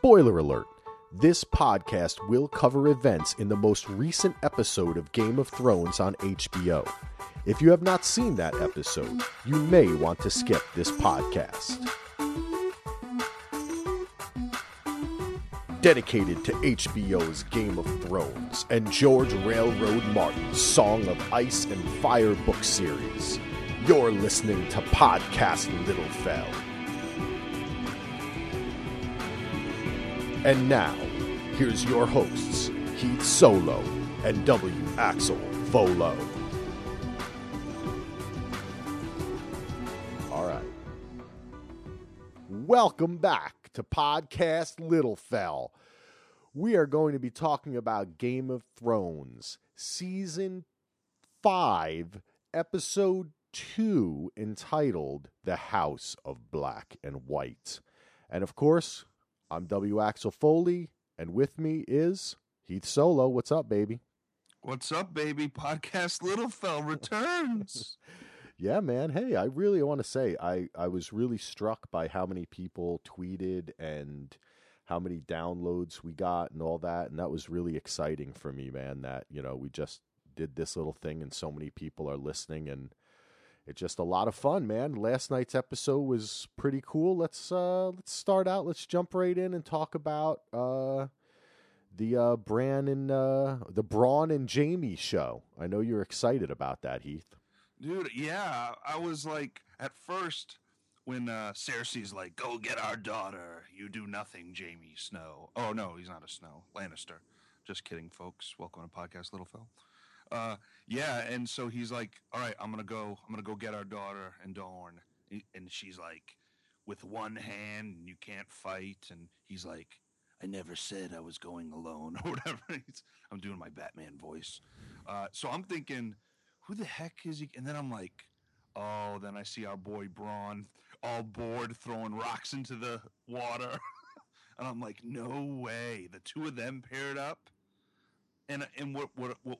Spoiler alert this podcast will cover events in the most recent episode of Game of Thrones on HBO. If you have not seen that episode, you may want to skip this podcast. Dedicated to HBO's Game of Thrones and George Railroad Martin's Song of Ice and Fire book series, you're listening to Podcast Littlefell. And now, here's your hosts, Heath Solo and W. Axel Volo. All right. Welcome back to Podcast Littlefell. We are going to be talking about Game of Thrones, Season 5, Episode 2, entitled The House of Black and White. And of course, I'm W. Axel Foley, and with me is Heath Solo. What's up, baby? What's up, baby? Podcast Little Fell returns. yeah, man. Hey, I really want to say I, I was really struck by how many people tweeted and how many downloads we got and all that. And that was really exciting for me, man, that, you know, we just did this little thing and so many people are listening and it's just a lot of fun, man. Last night's episode was pretty cool. Let's uh let's start out. Let's jump right in and talk about uh the uh Bran and uh the Bronn and Jaime show. I know you're excited about that, Heath. Dude, yeah, I was like at first when uh Cersei's like, "Go get our daughter. You do nothing, Jaime Snow." Oh no, he's not a Snow. Lannister. Just kidding, folks. Welcome to podcast Littlefell. Uh, yeah, and so he's like, "All right, I'm gonna go. I'm gonna go get our daughter and Dorne." And she's like, "With one hand, you can't fight." And he's like, "I never said I was going alone," or whatever. I'm doing my Batman voice. Uh, so I'm thinking, who the heck is he? And then I'm like, oh, then I see our boy Bronn all bored throwing rocks into the water. and I'm like, no way. The two of them paired up. And and what what what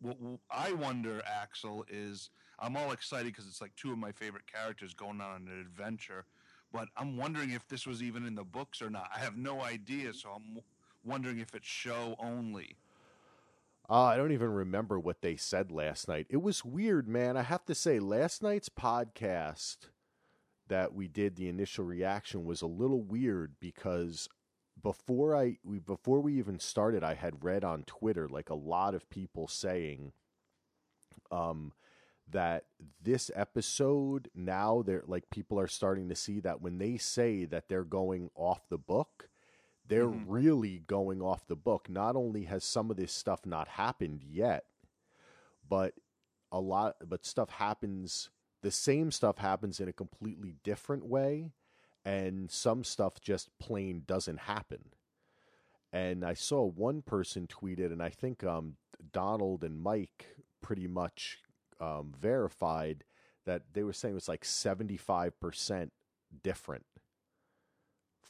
what I wonder, Axel, is I'm all excited because it's like two of my favorite characters going on an adventure, but I'm wondering if this was even in the books or not. I have no idea, so I'm wondering if it's show only. Uh, I don't even remember what they said last night. It was weird, man. I have to say, last night's podcast that we did, the initial reaction was a little weird because before I we before we even started, I had read on Twitter like a lot of people saying um that this episode now they're like people are starting to see that when they say that they're going off the book, they're mm-hmm. really going off the book. Not only has some of this stuff not happened yet, but a lot but stuff happens the same stuff happens in a completely different way and some stuff just plain doesn't happen. And I saw one person tweeted, and I think um, Donald and Mike pretty much um, verified that they were saying it was like 75% different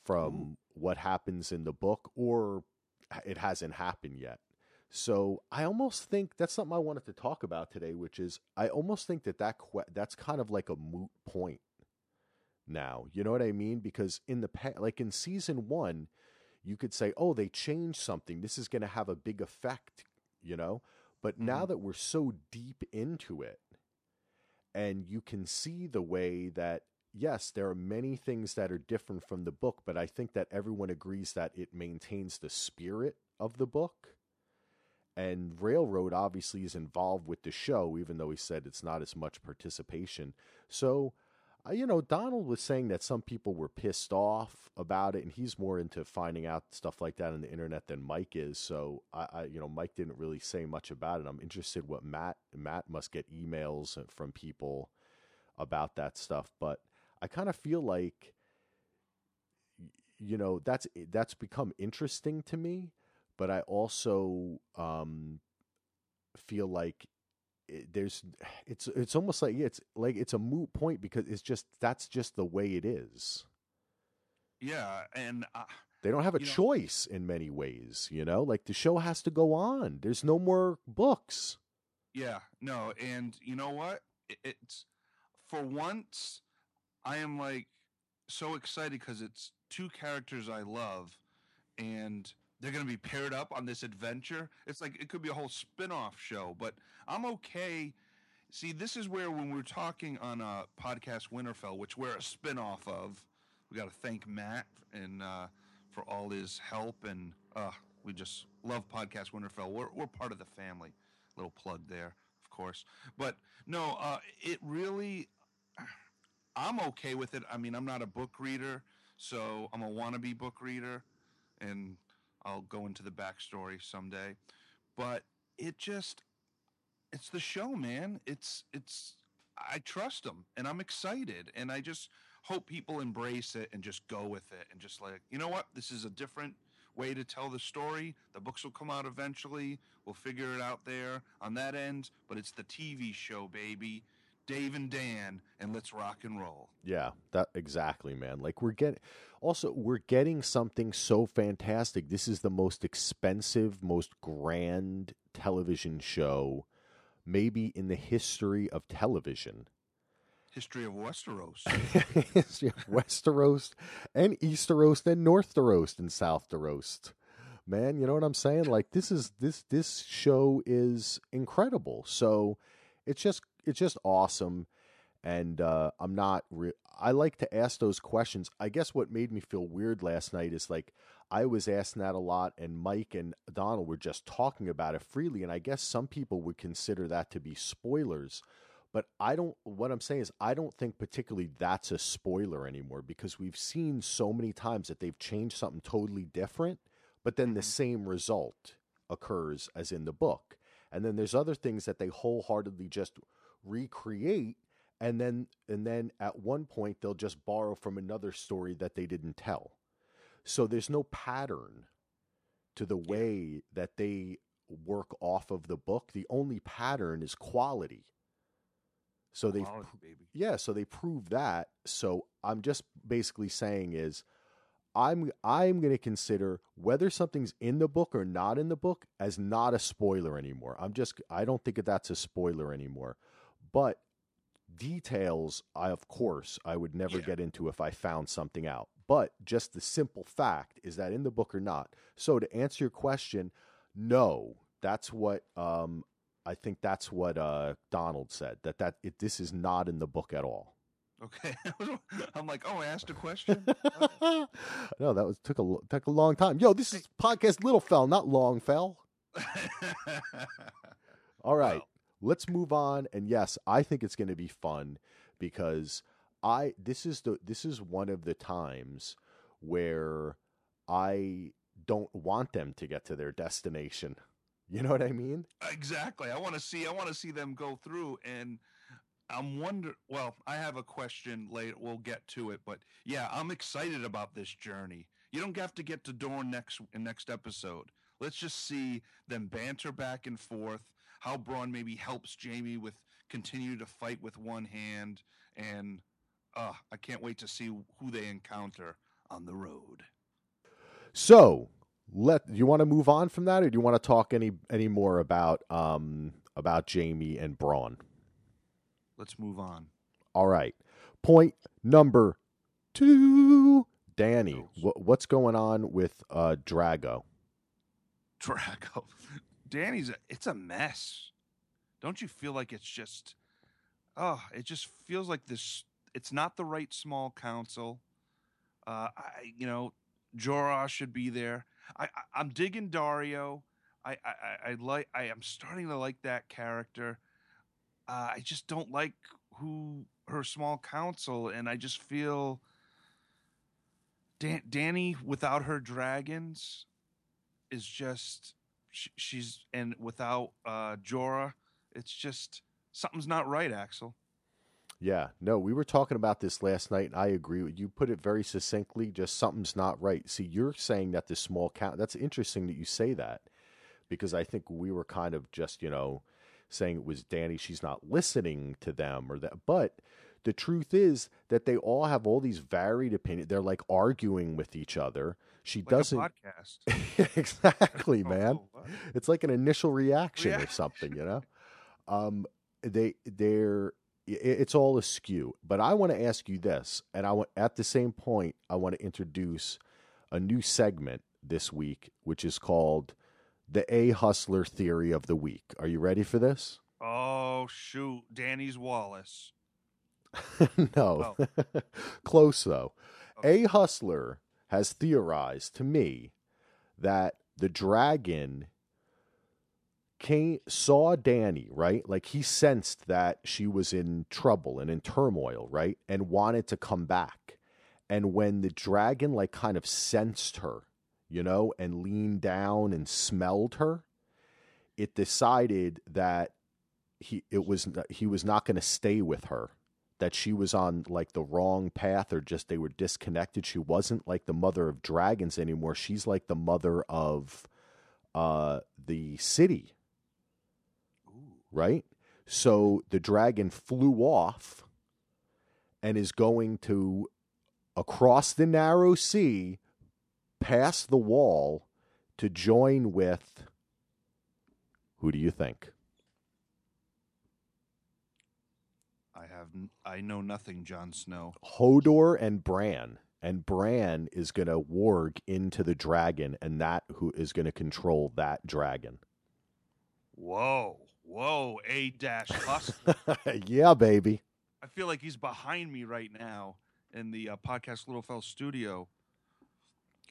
from Ooh. what happens in the book, or it hasn't happened yet. So I almost think that's something I wanted to talk about today, which is I almost think that, that que- that's kind of like a moot point now. You know what I mean? Because in the pa- like in season one, you could say, "Oh, they changed something. This is going to have a big effect," you know. But mm-hmm. now that we're so deep into it, and you can see the way that yes, there are many things that are different from the book, but I think that everyone agrees that it maintains the spirit of the book. And Railroad obviously is involved with the show, even though he said it's not as much participation. So uh, you know, Donald was saying that some people were pissed off about it, and he's more into finding out stuff like that on the internet than Mike is. So, I, I, you know, Mike didn't really say much about it. I'm interested what Matt Matt must get emails from people about that stuff, but I kind of feel like, you know, that's that's become interesting to me, but I also um, feel like it, there's it's it's almost like it's like it's a moot point because it's just that's just the way it is. Yeah, and uh, they don't have a choice know, in many ways. You know, like the show has to go on. There's no more books. Yeah, no, and you know what? It, it's for once I am like so excited because it's two characters I love, and they're going to be paired up on this adventure. It's like it could be a whole spin-off show, but I'm okay. See, this is where when we're talking on a podcast Winterfell, which we're a spin-off of, we got to thank Matt and uh, for all his help, and uh, we just love podcast Winterfell. We're we're part of the family. Little plug there, of course. But no, uh, it really. I'm okay with it. I mean, I'm not a book reader, so I'm a wannabe book reader, and I'll go into the backstory someday. But it just, it's the show, man. It's it's. I trust them, and I'm excited, and I just hope people embrace it and just go with it, and just like, you know what, this is a different way to tell the story. The books will come out eventually. We'll figure it out there on that end, but it's the TV show, baby. Dave and Dan, and let's rock and roll. Yeah, that exactly, man. Like we're getting also we're getting something so fantastic. This is the most expensive, most grand television show maybe in the history of television. History of Westeros. history of Westeros and Easteros and Northeros and Southeros. Man, you know what I'm saying? Like this is this this show is incredible. So it's just it's just awesome and uh, I'm not. Re- I like to ask those questions. I guess what made me feel weird last night is like I was asking that a lot, and Mike and Donald were just talking about it freely, and I guess some people would consider that to be spoilers. But I don't. What I'm saying is, I don't think particularly that's a spoiler anymore because we've seen so many times that they've changed something totally different, but then the same result occurs as in the book. And then there's other things that they wholeheartedly just recreate and then and then at one point they'll just borrow from another story that they didn't tell. So there's no pattern to the way that they work off of the book. The only pattern is quality. So they yeah so they prove that. So i'm just basically saying is i'm i'm going to consider whether something's in the book or not in the book as not a spoiler anymore. I'm just i don't think that that's a spoiler anymore but details, I of course I would never yeah. get into if I found something out. But just the simple fact is that in the book or not. So to answer your question, no, that's what um, I think. That's what uh, Donald said. That that it, this is not in the book at all. Okay, I'm like, oh, I asked a question. no, that was took a took a long time. Yo, this is podcast Little Fell, not Long Fell. all right. Let's move on. And yes, I think it's going to be fun because I this is the this is one of the times where I don't want them to get to their destination. You know what I mean? Exactly. I want to see I want to see them go through and I'm wonder well, I have a question later. We'll get to it, but yeah, I'm excited about this journey. You don't have to get to Dorne next next episode. Let's just see them banter back and forth how Bronn maybe helps Jaime with continue to fight with one hand, and uh, I can't wait to see who they encounter on the road. So, let you want to move on from that, or do you want to talk any any more about um about Jaime and Bronn? Let's move on. All right. Point number two, Danny. what's going on with uh, Drogon? Drogon. Danny's a, it's a mess. Don't you feel like it's just oh, it just feels like this it's not the right small council. Uh I you know, Jorah should be there. I, I am digging Daario. I, I I like I am starting to like that character. Uh, I just don't like who her small council, and I just feel Dan- Danny without her dragons is just she, she's and without uh, Jorah, it's just something's not right, Axel. Yeah, no, we were talking about this last night, and I agree with you. Put it very succinctly. Just something's not right. See, you're saying that the small count. That's interesting that you say that, because I think we were kind of just you know saying it was Danny. She's not listening to them or that, but the truth is that they all have all these varied opinions. They're like arguing with each other. She like doesn't podcast. exactly, man. Oh, it's like an initial reaction or something, you know. Um, they they're it's all askew. But I want to ask you this, and I want at the same point I want to introduce a new segment this week, which is called the A Hustler Theory of the Week. Are you ready for this? Oh shoot, Danny's Wallace. no, oh. close though. Okay. A Hustler has theorized to me that the dragon came saw Danny, right? Like he sensed that she was in trouble and in turmoil, right? And wanted to come back. And when the dragon like kind of sensed her, you know, and leaned down and smelled her, it decided that he it was he was not going to stay with her that she was on like the wrong path or just they were disconnected she wasn't like the mother of dragons anymore she's like the mother of uh the city right? So the dragon flew off and is going to across the narrow sea, past the wall to join with who do you think? I have I know nothing, Jon Snow. Hodor and Bran. And Bran is going to warg into the dragon, and that who is going to control that dragon. Whoa. Whoa, A dash hustler. yeah, baby. I feel like he's behind me right now in the uh, podcast Little Fell studio.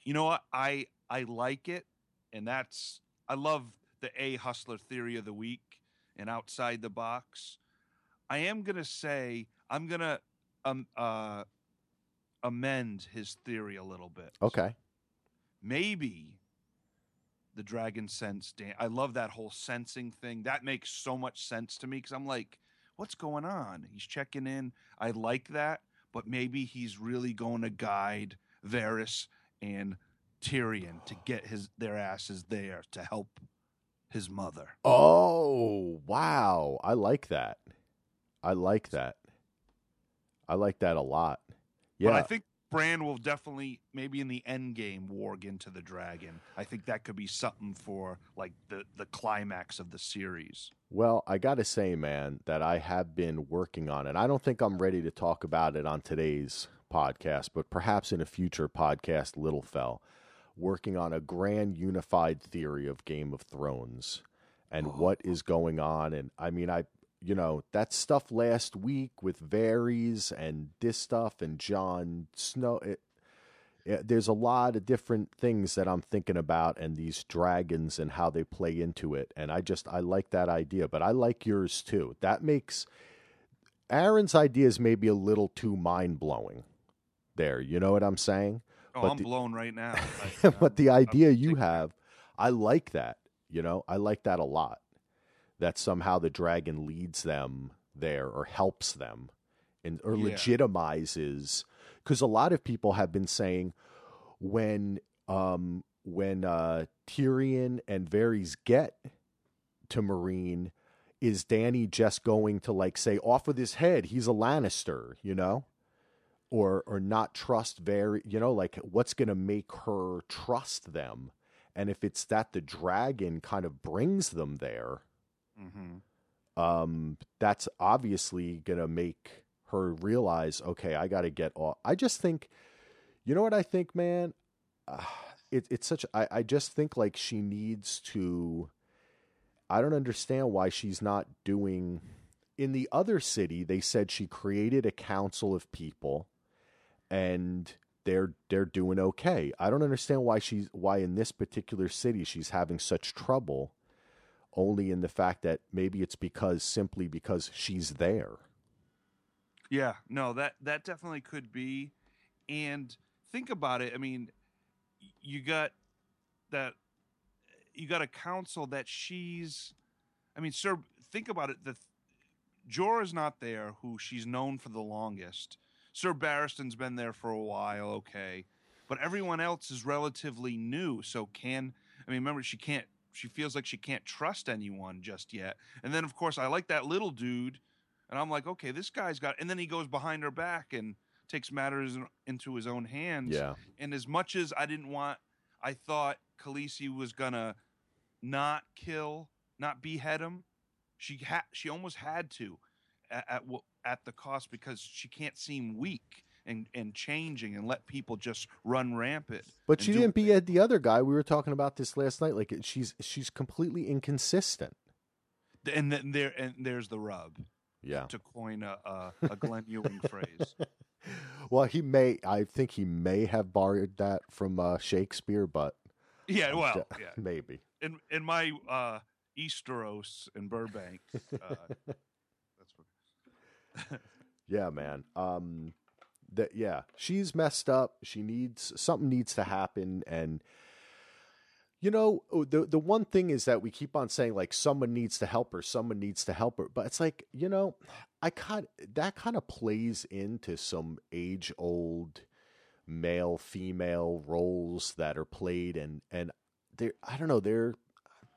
You know what? I I like it, and that's I love the A hustler theory of the week and outside the box. I am gonna say I'm gonna um uh amend his theory a little bit. Okay. Maybe the dragon sense dan- i love that whole sensing thing that makes so much sense to me because i'm like what's going on he's checking in i like that but maybe he's really going to guide Varys and Tyrion to get his their asses there to help his mother. Oh, wow. I like that. I like that. I like that a lot. Yeah. But I think Bran will definitely maybe in the end game warg into the dragon. I think that could be something for like the the climax of the series. Well, I got to say, man, that I have been working on it. I don't think I'm ready to talk about it on today's podcast, but perhaps in a future podcast, Little Fell, working on a grand unified theory of Game of Thrones and oh. what is going on. And I mean, I you know that stuff last week with Varys and this stuff and Jon Snow. It, it, there's a lot of different things that I'm thinking about, and these dragons and how they play into it. And I just I like that idea, but I like yours too. That makes Aaron's ideas maybe a little too mind blowing. There, you know what I'm saying? Oh, but I'm the, blown right now. but the idea you have, I like that. You know, I like that a lot that somehow the dragon leads them there or helps them and or yeah. legitimizes because a lot of people have been saying when um when uh Tyrion and Varys get to Meereen, is Danny just going to like say off with his head he's a Lannister, you know? Or or not trust Varys, you know, like what's going to make her trust them? And if it's that the dragon kind of brings them there, Mm-hmm. Um, that's obviously to make her realize, okay, I got to get off. I just think, you know what I think, man? Uh, it, it's such, I, I just think like she needs to, I don't understand why she's not doing. In the other city, they said she created a council of people and they're they're doing okay. I don't understand why she's why in this particular city she's having such trouble only in the fact that maybe it's because simply because she's there. Yeah, no, that that definitely could be. And think about it. I mean, you got that you got a council that she's I mean, sir, think about it. The Jorah's not there, who she's known for the longest. Sir Barristan's been there for a while, okay. But everyone else is relatively new. So can I mean remember she can't she feels like she can't trust anyone just yet. And then of course I like that little dude, and I'm like, okay, this guy's got. And then he goes behind her back and takes matters into his own hands. Yeah. And as much as I didn't want, I thought Khaleesi was gonna not kill, not behead him. She had, she almost had to, at at, w- at the cost because she can't seem weak and and changing and let people just run rampant. But she didn't be at the other guy. We were talking about this last night. Like she's she's completely inconsistent. And then there and there's the rub Yeah. to coin a a, a Glenn Ewing phrase. Well, he may. I think he may have borrowed that from uh, Shakespeare, but Yeah, well, yeah. maybe. In in my uh, Easteros in Burbank, uh, that's what. Yeah, man. Um, that yeah, she's messed up. She needs something needs to happen, and you know oh, the the one thing is that we keep on saying like someone needs to help her, someone needs to help her, but it's like you know, I kind that kind of plays into some age old male female roles that are played, and and they I don't know they're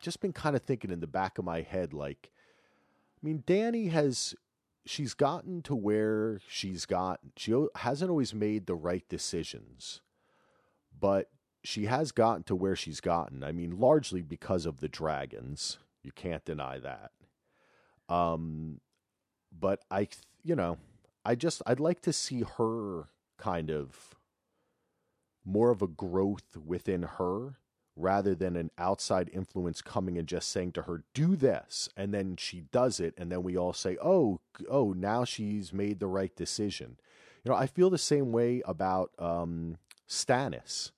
just been kind of thinking in the back of my head like. I mean, Danny has she's gotten to where she's gotten. She hasn't always made the right decisions, but she has gotten to where she's gotten. I mean, largely because of the dragons. You can't deny that. Um, but I, you know, I just I'd like to see her kind of more of a growth within her rather than an outside influence coming and just saying to her do this and then she does it and then we all say oh oh now she's made the right decision. You know i feel the same way about um stannis.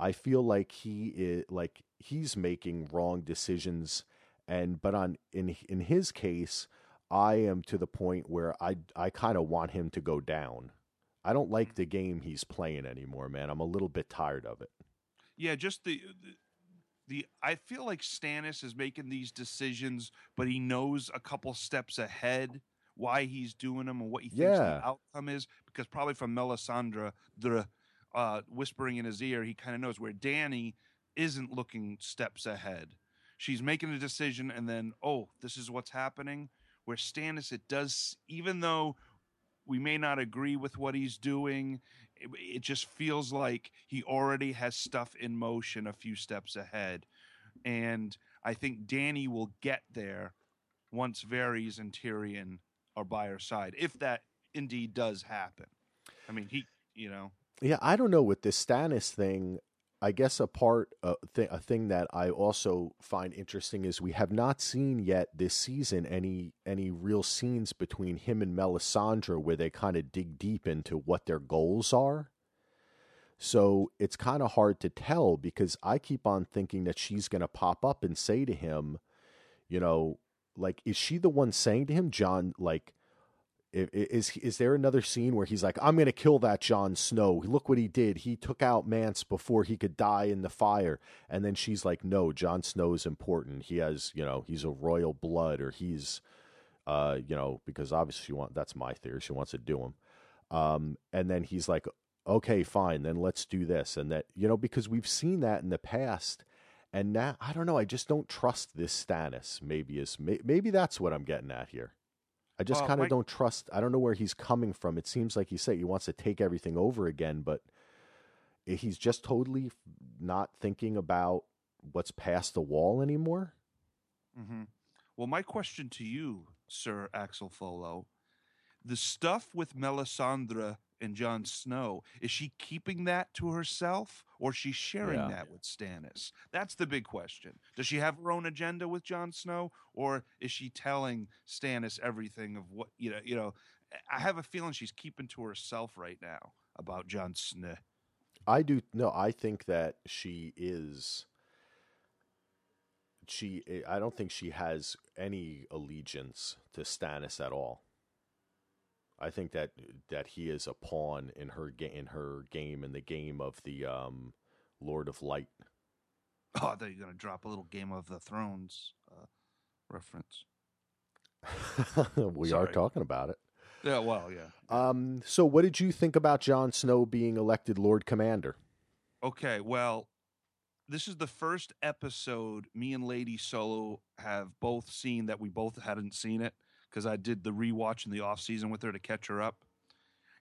I feel like he is like he's making wrong decisions and but on in in his case i am to the point where i i kind of want him to go down. I don't like the game he's playing anymore man. I'm a little bit tired of it Yeah, just the, the the I feel like Stannis is making these decisions, but he knows a couple steps ahead why he's doing them and what he thinks Yeah. the outcome is. Because probably from Melisandre, the uh, whispering in his ear, he kind of knows where Danny isn't looking steps ahead. She's making a decision, and then oh, this is what's happening. Where Stannis, it does, even though we may not agree with what he's doing it, it just feels like he already has stuff in motion a few steps ahead and i think danny will get there once Varys and Tyrion are by her side if that indeed does happen i mean he you know Yeah, I don't know with this Stannis thing. I guess a part, uh, th- a thing that I also find interesting is we have not seen yet this season any any real scenes between him and Melisandre where they kind of dig deep into what their goals are. So it's kind of hard to tell because I keep on thinking that she's going to pop up and say to him, you know, like is she the one saying to him, John, like Is is there another scene where he's like, "I'm going to kill that Jon Snow. Look what he did. He took out Mance before he could die in the fire." And then she's like, "No, Jon Snow is important. He has, you know, he's a royal blood, or he's, uh, you know, because obviously she want that's my theory. She wants to do him." Um, and then he's like, "Okay, fine. Then let's do this." And that, you know, because we've seen that in the past. And now I don't know. I just don't trust this Stannis. Maybe is maybe that's what I'm getting at here. I just Uh, kind of Mike- don't trust. I don't know where he's coming from. It seems like you say he wants to take everything over again, but he's just totally not thinking about what's past the wall anymore. Mm-hmm. well my question to you sir axel folo the stuff with melisandre and Jon Snow, is she keeping that to herself or is she sharing Yeah. that with Stannis? That's the big question. Does she have her own agenda with Jon Snow or is she telling Stannis everything of what you know, you know, I have a feeling she's keeping to herself right now about Jon Snow. I do no. I think that she is. She, I don't think she has any allegiance to Stannis at all. I think that that he is a pawn in her ga- in her game in the game of the um, Lord of Light. Oh, I thought you were going to drop a little Game of the Thrones uh, reference. we are talking about it. Yeah, well, yeah. Um, so, what did you think about Jon Snow being elected Lord Commander? Okay, well, this is the first episode me and Lady Solo have both seen that we both hadn't seen it because I did the rewatch in the off season with her to catch her up.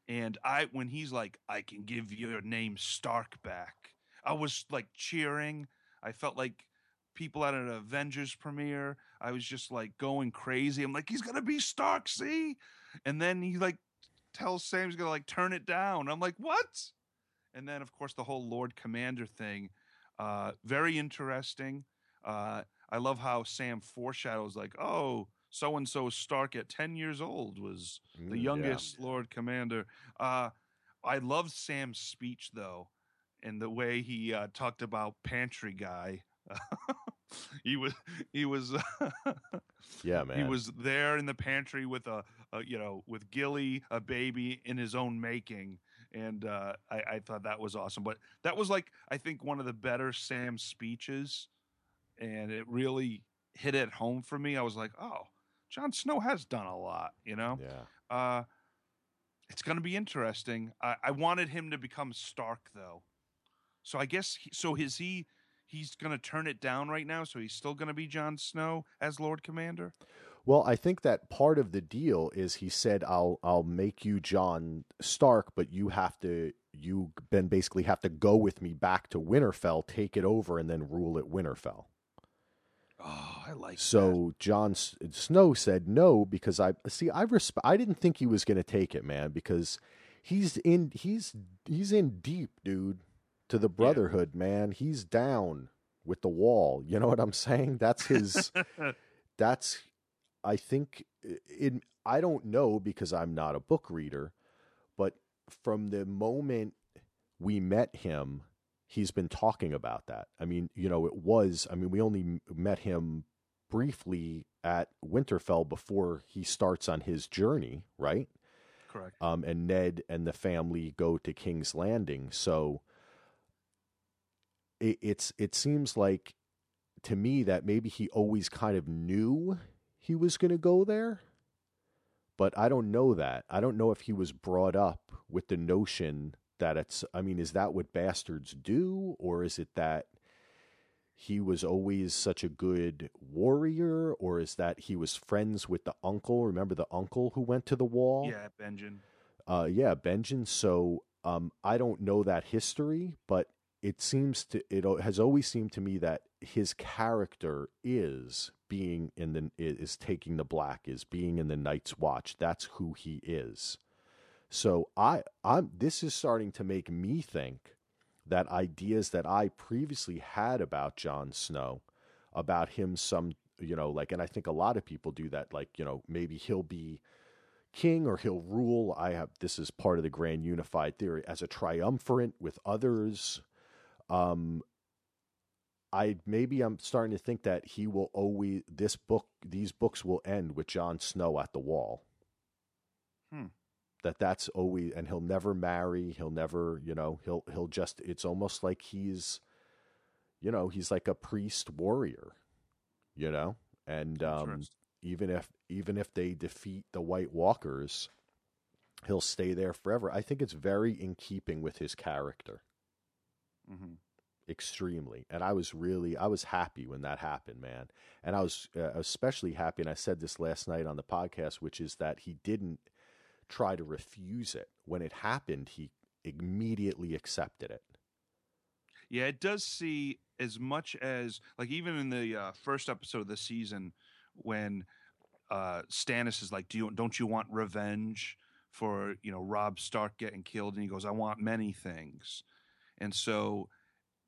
And I, when he's like, "I can give your name Stark back," I was like cheering. I felt like people at an Avengers premiere. I was just like going crazy. I'm like, he's gonna be Stark, see? And then he like tells Sam he's gonna like turn it down. I'm like, what? And then of course the whole Lord Commander thing, uh, very interesting. Uh, I love how Sam foreshadows like, oh, so and so Stark at 10 years old was the Mm, youngest Lord Commander. Uh, I love Sam's speech though, and the way he uh, talked about Pantry Guy. he was he was Yeah, man. he was there in the pantry with a, a you know with Gilly a baby in his own making, and uh, I, I thought that was awesome. But that was like I think one of the better Sam speeches, and it really hit it home for me. I was like, oh, Jon Snow has done a lot, you know. Yeah. Uh, it's going to be interesting. I, I wanted him to become Stark, though. So I guess he, so. Is he? He's going to turn it down right now. So he's still going to be Jon Snow as Lord Commander. Well, I think that part of the deal is he said, "I'll I'll make you Jon Stark, but you have to you then basically have to go with me back to Winterfell, take it over, and then rule at Winterfell." Oh, I like. So Jon S- Snow said no because I see I resp- I didn't think he was going to take it, man, because he's in he's he's in deep, dude, to the brotherhood, man. He's down with the wall. You know what I'm saying? That's his that's I think in I don't know because I'm not a book reader, but from the moment we met him, he's been talking about that. I mean, you know, it was I mean, we only met him briefly at Winterfell before he starts on his journey, right? Correct. um, and Ned and the family go to King's Landing. So it, it's it seems like to me that maybe he always kind of knew he was going to go there, but I don't know that. I don't know if he was brought up with the notion that it's. I mean, is that what bastards do, or is it that? He was always such a good warrior, or is that he was friends with the uncle? Remember the uncle who went to the wall? Yeah, Benjamin. uh yeah benjamin so um i don't know that history but it seems to it has always seemed to me that his character is being in the is taking the black is being in the night's watch that's who he is so i i'm this is starting to make me think that ideas that i previously had about Jon snow about him some you know like and i think a lot of people do that like you know maybe he'll be king or he'll rule. I have this is part of the grand unified theory as a triumvirate with others. Um i maybe i'm starting to think that he will always this book these books will end with Jon snow at the wall. Hmm. That that's always and he'll never marry he'll never you know he'll he'll just it's almost like he's you know he's like a priest warrior you know and um even if even if they defeat the White Walkers, he'll stay there forever. I think it's very in keeping with his character, mm-hmm. extremely. And I was really I was happy when that happened, man. And I was uh, especially happy and I said this last night on the podcast which is that he didn't try to refuse it. When it happened, he immediately accepted it. Yeah, it does see as much as like even in the uh, first episode of the season when uh, Stannis is like, "Do you don't you want revenge for you know Rob Stark getting killed?" And he goes, "I want many things." And so,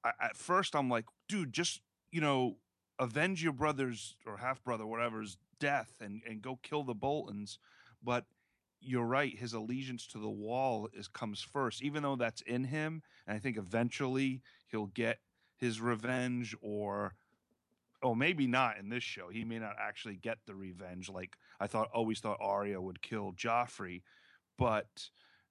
I, at first, I'm like, "Dude, just you know, avenge your brother's or half brother, whatever's death, and and go kill the Boltons." But you're right. His allegiance to the wall is comes first, even though that's in him. And I think eventually he'll get his revenge, or oh, maybe not in this show. He may not actually get the revenge. Like I thought, always thought Arya would kill Joffrey, but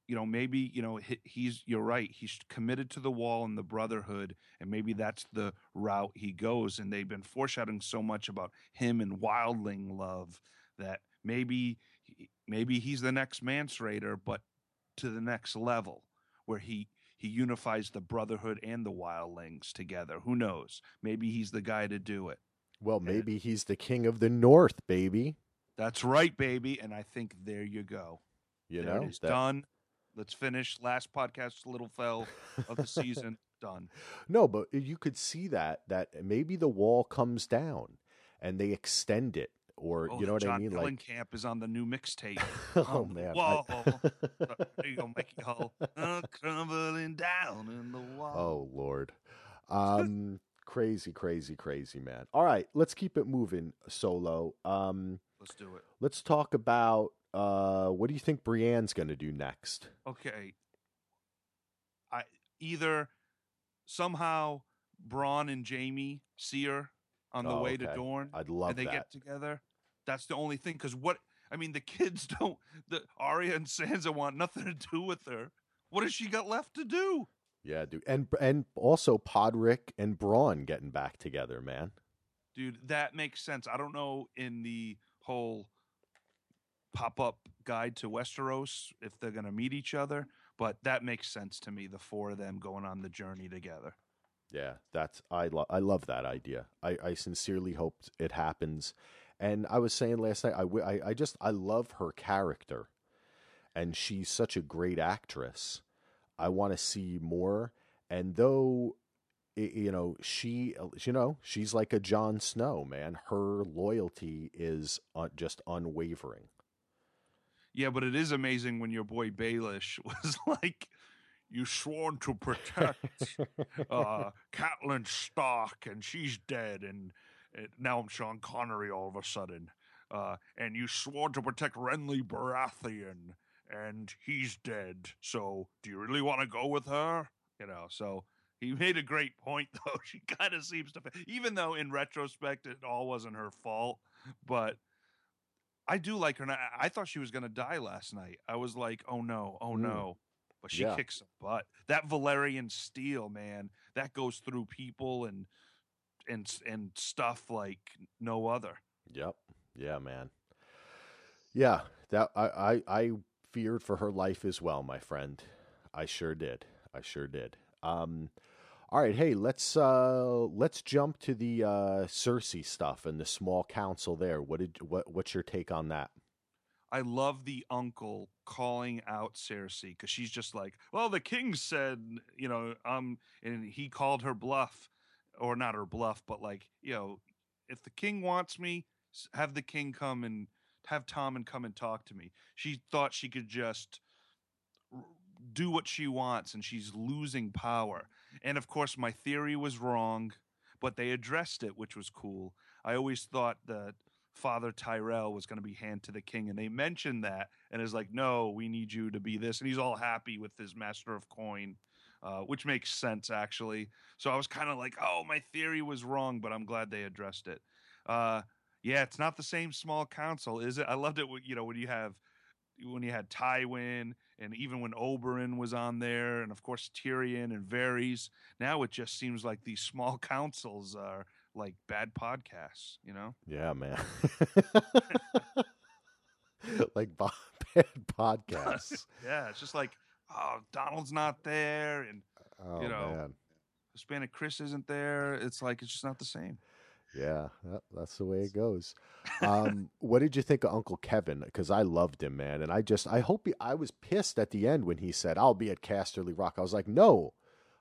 you know, maybe you know he's. You're right. He's committed to the wall and the Brotherhood, and maybe that's the route he goes. And they've been foreshadowing so much about him and Wildling love that maybe maybe he's the next Mance Rayder, but to the next level where he he unifies the Brotherhood and the Wildlings together. Who knows? Maybe he's the guy to do it. Well, maybe he's the king of the north, baby. That's right, baby. And I think there you go. You there know, it is that- done. Let's finish last podcast, Little Fell of the season. done. No, but you could see that that maybe the wall comes down and they extend it, or Oh, you know what John I mean? Like, Camp is on the new mixtape. oh Um, man, I- Whoa. there you go, Mickey Ho. Uh, crumbling down in the wall. oh lord, um, crazy, crazy, crazy, man. All right, let's keep it moving, solo. Um, Let's do it. let's talk about uh, what do you think Brienne's going to do next? Okay. I either somehow Bronn and Jaime see her on the Oh, way to okay. Dorne I'd love and they that. get together. That's the only thing. Because what I mean, the kids don't. The Arya and Sansa want nothing to do with her. What has she got left to do? Yeah, dude, and and also Podrick and Bronn getting back together, man. dude that makes sense i don't know in the whole pop-up guide to westeros if they're going to meet each other but that makes sense to me the four of them going on the journey together Yeah, that's I love I love that idea. I I sincerely hope it happens. And I was saying last night, I, I I just I love her character, and she's such a great actress. I want to see more. And though, you know, she you know she's like a Jon Snow, man. Her loyalty is just unwavering. yeah but it is amazing when your boy baelish was like you sworn to protect uh Catelyn Stark and she's dead and, now I'm Sean Connery all of a sudden. Uh and you swore to protect Renly Baratheon and he's dead. So do you really want to go with her? You know, so he made a great point though. She kind of seems to even though in retrospect it all wasn't her fault, but I do like her. And I, I thought she was going to die last night. I was like, "Oh no, oh Mm. no!" But she Yeah. kicks some butt. That Valyrian steel, man, that goes through people and and and stuff like no other. Yep. Yeah, man. Yeah, that I, I I feared for her life as well, my friend. I sure did. I sure did. Um all right, hey, let's uh let's jump to the uh Cersei stuff and the small council there. What did what what's your take on that? I love the uncle calling out Cersei because she's just like, "Well, the king said, you know, um," and he called her bluff, or not her bluff, but like, you know, if the king wants me, have the king come and have Tommen come and talk to me. She thought she could just do what she wants, and she's losing power. And of course, my theory was wrong, but they addressed it, which was cool. I always thought that Father Tyrell was going to be hand to the king, and they mentioned that, and is like, no, we need you to be this, and he's all happy with his Master of Coin, uh, which makes sense actually. So I was kind of like, oh, my theory was wrong, but I'm glad they addressed it. Uh, yeah, it's not the same small council, is it? I loved it. when- You know, when you have when you had Tywin, and even when Oberyn was on there, and of course Tyrion and Varys. Now it just seems like these small councils are like bad podcasts. You know? Yeah, man. like bad podcasts. Yeah, it's just like, oh, Donald's not there, and Oh You know. man. Hispanic Chris isn't there. It's like it's just not the same. Yeah, that, that's the way it goes. Um, what did you think of Uncle Kevin? Because I loved him, man, and I just I hope he, I was pissed at the end when he said I'll be at Casterly Rock. I was like, no,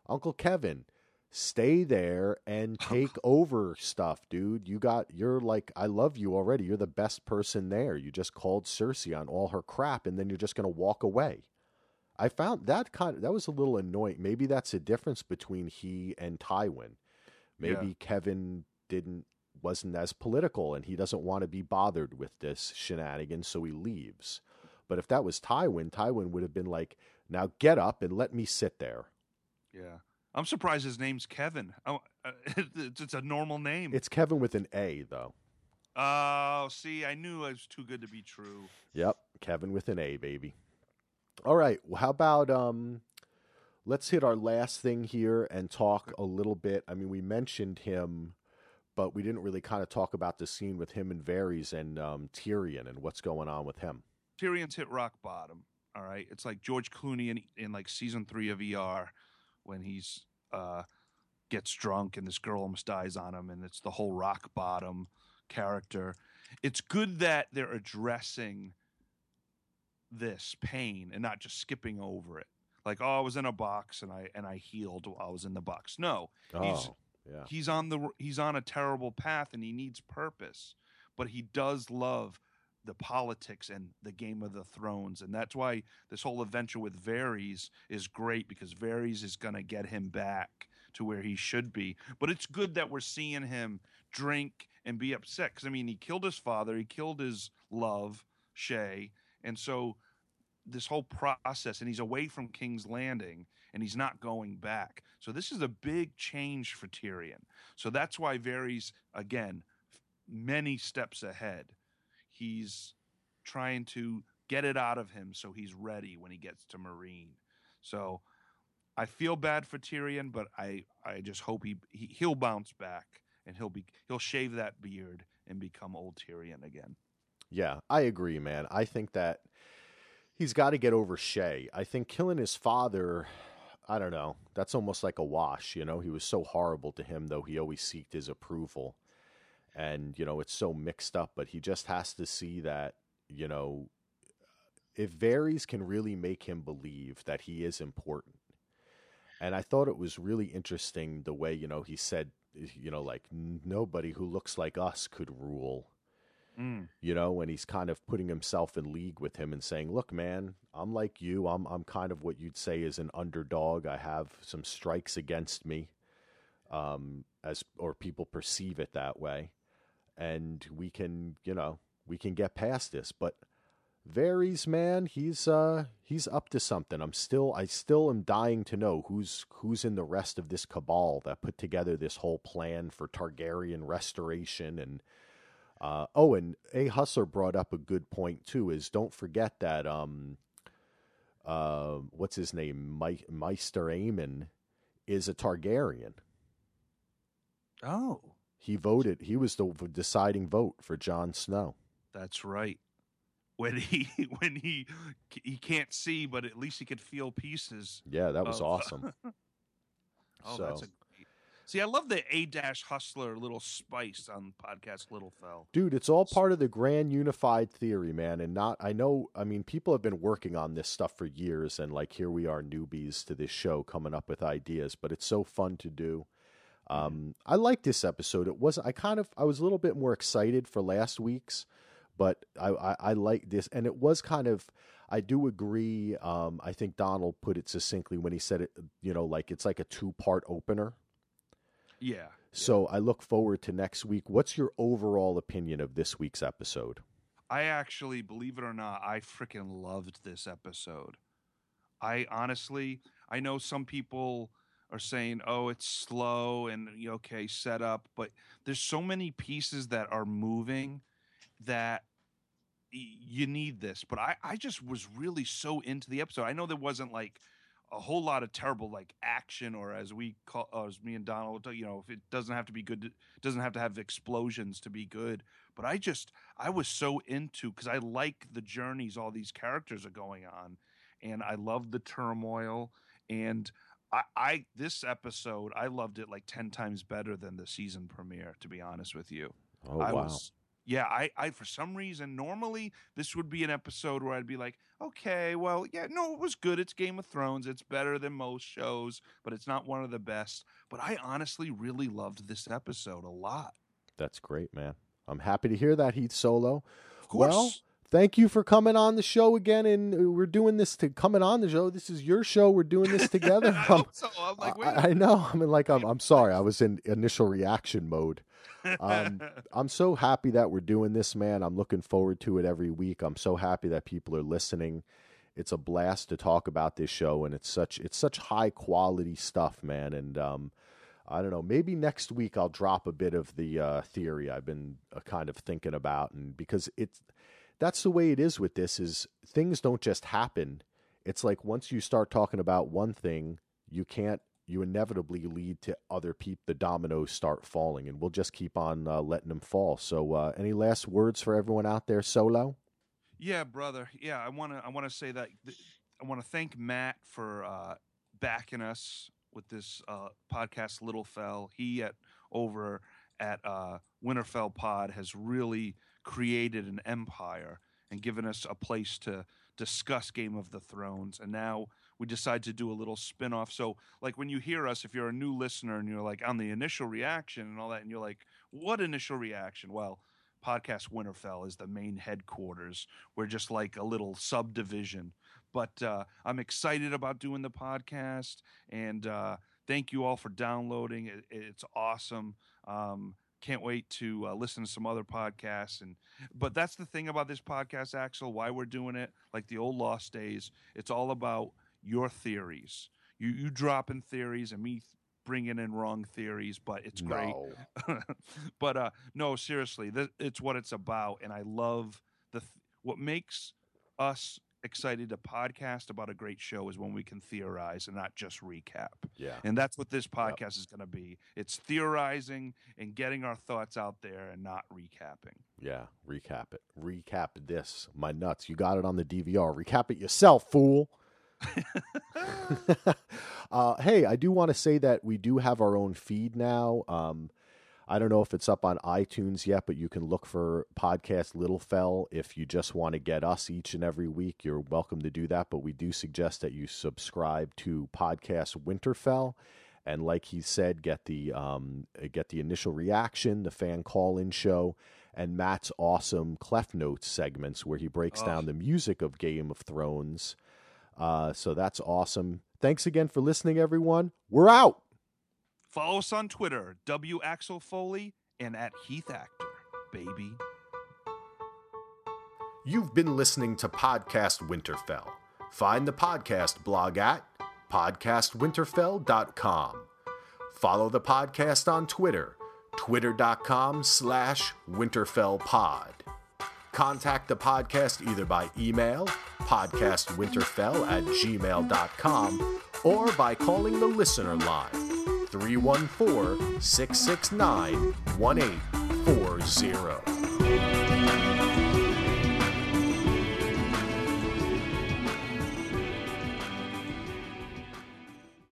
Uncle Kevin, stay there and take over stuff, dude. You got you're like I love you already. You're the best person there. You just called Cersei on all her crap, and then you're just gonna walk away. I found that kind of, that was a little annoying. Maybe that's a difference between he and Tywin. Maybe Yeah. Kevin didn't wasn't as political and he doesn't want to be bothered with this shenanigans, so he leaves. But if that was Tywin, Tywin would have been like, "Now get up and let me sit there." Yeah, I'm surprised his name's Kevin. Oh, uh, it's, it's a normal name. It's Kevin with an A though. Oh, see, I knew it was too good to be true. Yep, Kevin with an A, baby. All right, well, how about um let's hit our last thing here and talk a little bit. I mean, we mentioned him, but we didn't really kind of talk about the scene with him and Varys and um, Tyrion and what's going on with him. Tyrion's hit rock bottom. All right, it's like George Clooney in, in like season three of ER when he's uh gets drunk and this girl almost dies on him, and it's the whole rock bottom character. It's good that they're addressing this pain and not just skipping over it. like oh I was in a box and I and I healed while I was in the box. No, he's Oh, yeah. he's on the he's on a terrible path and he needs purpose but he does love the politics and the game of the thrones and that's why this whole adventure with Varys is great because Varys is going to get him back to where he should be but it's good that we're seeing him drink and be upset cuz I mean he killed his father he killed his love Shae and so this whole process and he's away from King's Landing and he's not going back. So this is a big change for Tyrion. So that's why Varys again many steps ahead. He's trying to get it out of him so he's ready when he gets to Meereen. So I feel bad for Tyrion, but I I just hope he, he he'll bounce back and he'll be he'll shave that beard and become old Tyrion again. Yeah, I agree, man. I think that he's got to get over Shae. I think killing his father, I don't know, that's almost like a wash. You know, he was so horrible to him, though he always seeked his approval. And, you know, it's so mixed up, but he just has to see that, you know, if Varys can really make him believe that he is important. And I thought it was really interesting the way, you know, he said, you know, like nobody who looks like us could rule Mm. you know, when he's kind of putting himself in league with him and saying, "Look, man, I'm like you. I'm I'm kind of what you'd say is an underdog. I have some strikes against me, um, as or people perceive it that way, and we can, you know, we can get past this." But Varys, man, he's uh he's up to something. I'm still I still am dying to know who's who's in the rest of this cabal that put together this whole plan for Targaryen restoration and uh, oh, and A Hustler brought up a good point too. Is don't forget that um, uh, what's his name, Me- Maester Aemon, is a Targaryen. Oh, He voted. He was the deciding vote for Jon Snow. that's right. When he when he he can't see, but at least he could feel pieces. Yeah, that was of- awesome. Oh, So- that's a. See, I love the A dash hustler little spice on podcast Littlefell. Dude, it's all part of the grand unified theory, man. And not, I know, I mean, people have been working on this stuff for years, and like here we are, newbies to this show, coming up with ideas, but it's so fun to do. Um, I like this episode. It was, I kind of, I was a little bit more excited for last week's, but I, I, I like this. And it was kind of, I do agree. Um, I think Donald put it succinctly when he said it, you know, like it's like a two part opener. Yeah. So I look forward to next week. What's your overall opinion of this week's episode? I actually, believe it or not, I freaking loved this episode. I honestly, I know some people are saying, "Oh, it's slow and okay, set up," but there's so many pieces that are moving that y- you need this. But I, I just was really so into the episode. I know there wasn't like a whole lot of terrible like action or as we call uh, as me and Donald you know if it doesn't have to be good doesn't have to have explosions to be good but I just I was so into because I like the journeys all these characters are going on and I love the turmoil and I, I this episode I loved it like 10 times better than the season premiere to be honest with you Oh I wow! was yeah, I, I for some reason normally this would be an episode where I'd be like, okay, well, yeah, no, it was good. It's Game of Thrones. It's better than most shows, but it's not one of the best. But I honestly really loved this episode a lot. That's great, man. I'm happy to hear that Heath Solo. Of course. Well, thank you for coming on the show again, and we're doing this to coming on the show. This is your show. We're doing this together. I hope so. I'm like. I, I know. I mean, like, I'm, I'm sorry. I was in initial reaction mode. um, I'm so happy that we're doing this, man. I'm looking forward to it every week. I'm so happy that people are listening. It's a blast to talk about this show, and it's such it's such high quality stuff, man. And um, I don't know, maybe next week I'll drop a bit of the uh, theory I've been uh, kind of thinking about, and because it's that's the way it is with this is things don't just happen. It's like once you start talking about one thing, you can't you inevitably lead to other people the dominoes start falling and we'll just keep on uh, letting them fall so uh, any last words for everyone out there solo Yeah, brother. Yeah, I want to. I want to say that th- I want to thank Matt for uh, backing us with this uh, podcast, Littlefell. He at over at uh, Winterfell Pod has really created an empire and given us a place to discuss Game of the Thrones. And now we decide to do a little spin-off. So like when you hear us if you're a new listener and you're like on the initial reaction and all that and you're like what initial reaction? Well podcast winterfell is the main headquarters. We're just like a little subdivision. But uh, i'm excited about doing the podcast and uh, thank you all for downloading. It, it's awesome. Um, can't wait to uh, listen to some other podcasts and but that's the thing about this podcast axel why we're doing it like the old lost days it's all about your theories you you dropping theories and me bringing in wrong theories but it's great No. but uh no seriously th- it's what it's about and i love the th- what makes us excited to podcast about a great show is when we can theorize and not just recap Yeah. and that's what this podcast is going to be. It's theorizing and getting our thoughts out there and not recapping. Yeah. Recap it. Recap this. My nuts. You got it on the DVR. Recap it yourself, fool. uh, hey, I do want to say that we do have our own feed now. Um, I don't know if it's up on iTunes yet, but you can look for podcast Littlefell. If you just want to get us each and every week, you're welcome to do that. But we do suggest that you subscribe to podcast Winterfell, and like he said, get the um, get the initial reaction, the fan call in show, and Matt's awesome Clef Notes segments where he breaks Oh. down the music of Game of Thrones. Uh, so that's awesome. Thanks again for listening, everyone. We're out. Follow us on Twitter, W Axel Foley and at Heath Actor, baby. You've been listening to Podcast Winterfell. Find the podcast blog at podcastwinterfell.com. Follow the podcast on Twitter, twitter.com slash winterfellpod. Contact the podcast either by email, podcastwinterfell at gmail.com, or by calling the listener line, 314 669 1840.